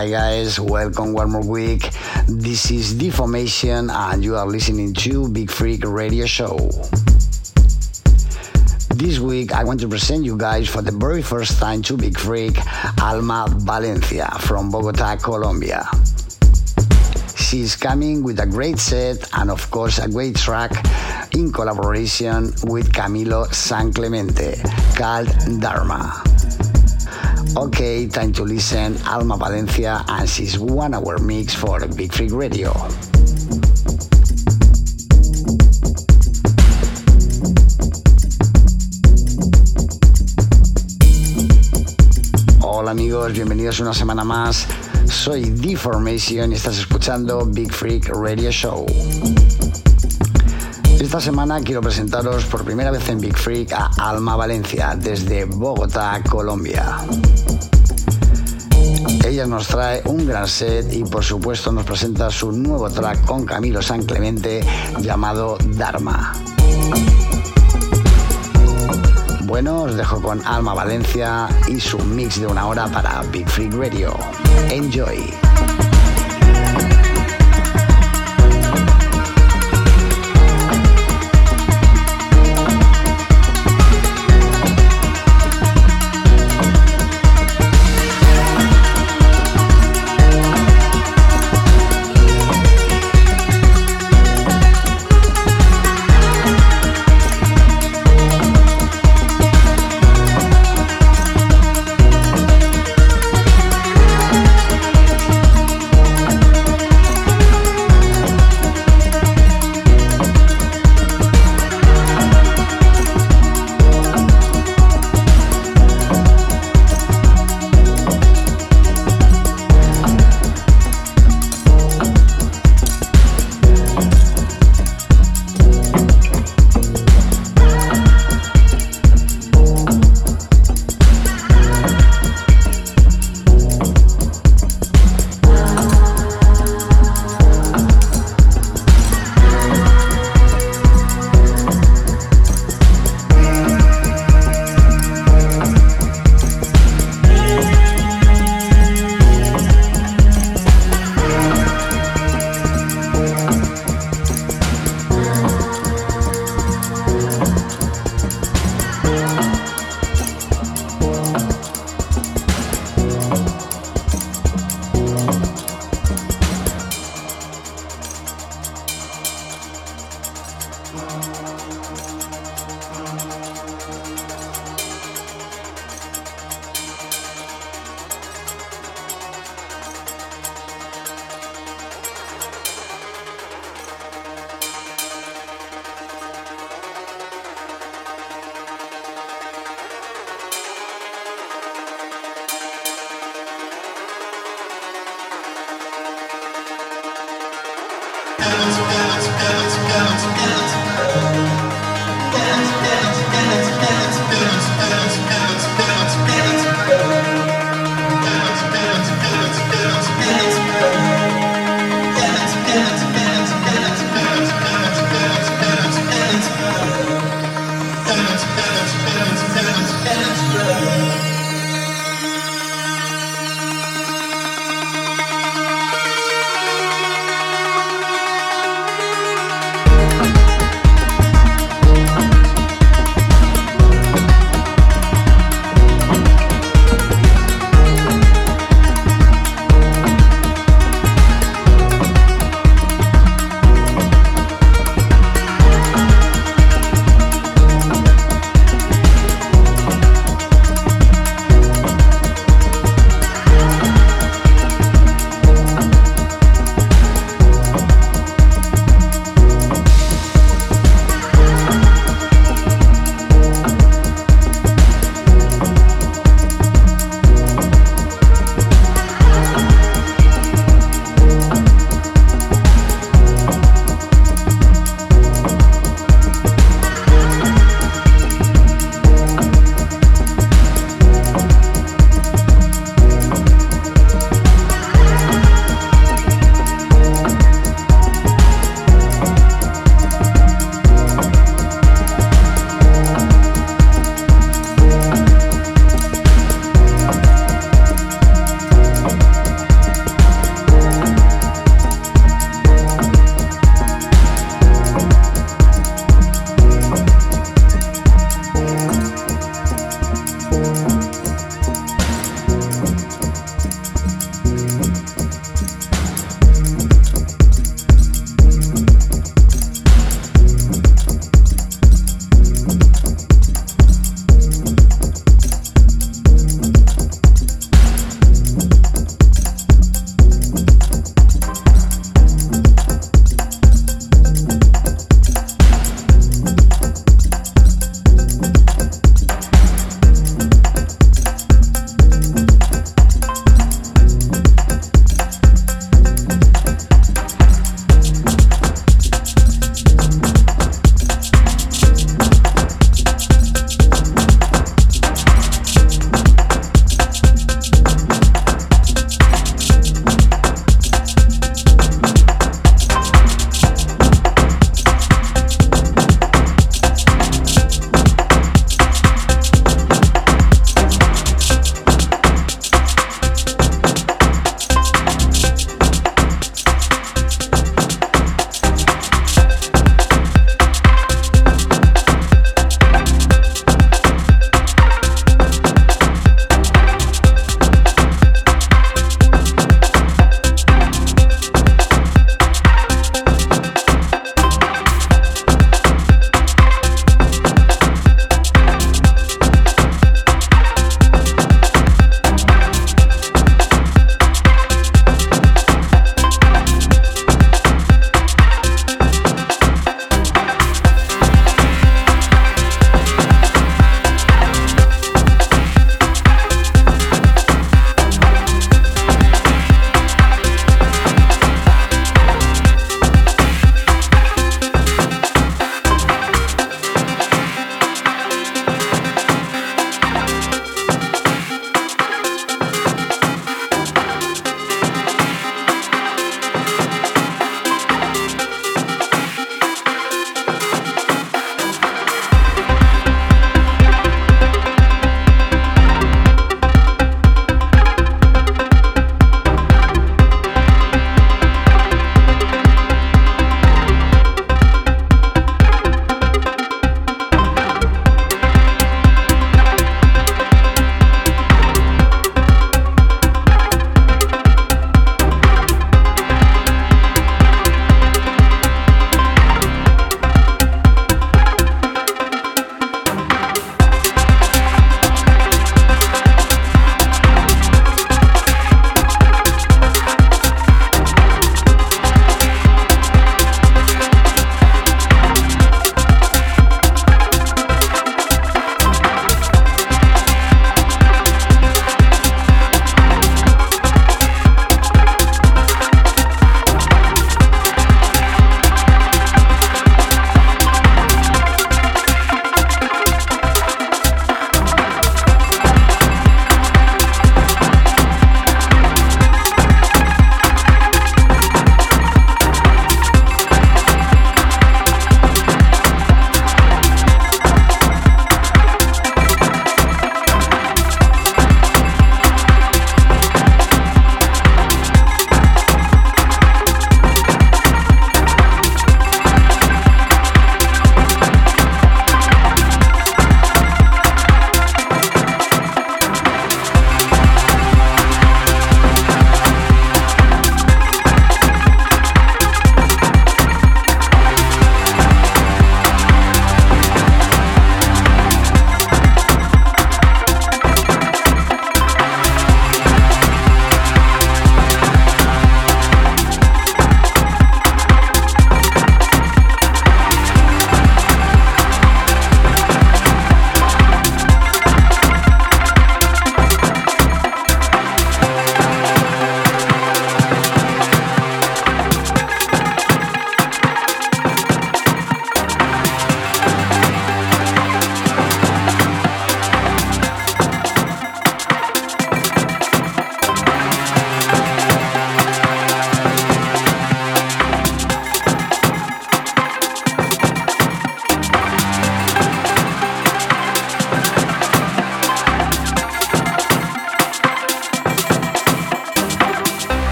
Hi guys, welcome one more week. This is D-Formation and you are listening to Beat Freak Radio Show. This week I want to present you guys for the very first time to Beat Freak Alma Valencia from Bogota, Colombia. She's coming with a great set and of course a great track in collaboration with Camilo San Clemente called Dharma. Okay, time to listen Alma Valencia and she's one hour mix for Beat Freak Radio. Hola amigos, bienvenidos una semana más. Soy D-Formation y estás escuchando Beat Freak Radio Show. Esta semana quiero presentaros por primera vez en Big Freak a Alma Valencia desde Bogotá, Colombia. Ella nos trae un gran set y por supuesto nos presenta su nuevo track con Camilo San Clemente llamado Dharma. Bueno, os dejo con Alma Valencia y su mix de una hora para Big Freak Radio. Enjoy.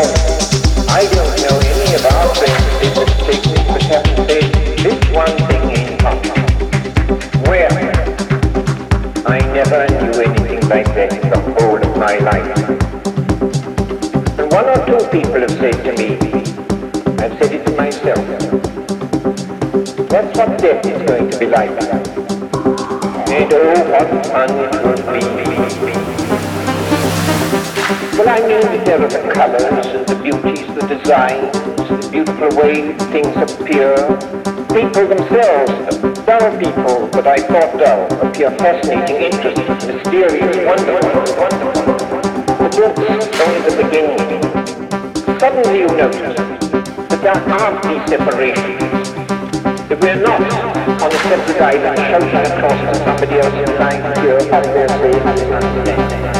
Like. That in the course of my life. And oh, what fun it would be. Well, I knew that there are the colors and the beauties, the designs, the beautiful way things appear. People themselves, dull people that I thought dull, appear fascinating, interesting, mysterious, wonderful, wonderful. But that's only the beginning. Suddenly you notice that there aren't these separations. That we're not on a separate island shouting across from somebody else's line here up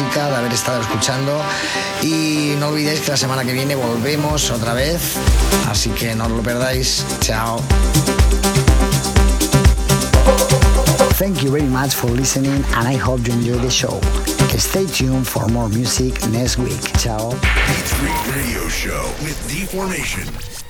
música, de haber estado escuchando. Y no olvidéis que la semana que viene volvemos otra vez. Así que no os lo perdáis. Chao. Thank you very much for listening and I hope you enjoy the show. Stay tuned for more music next week. Ciao. Radio Show with Deformation.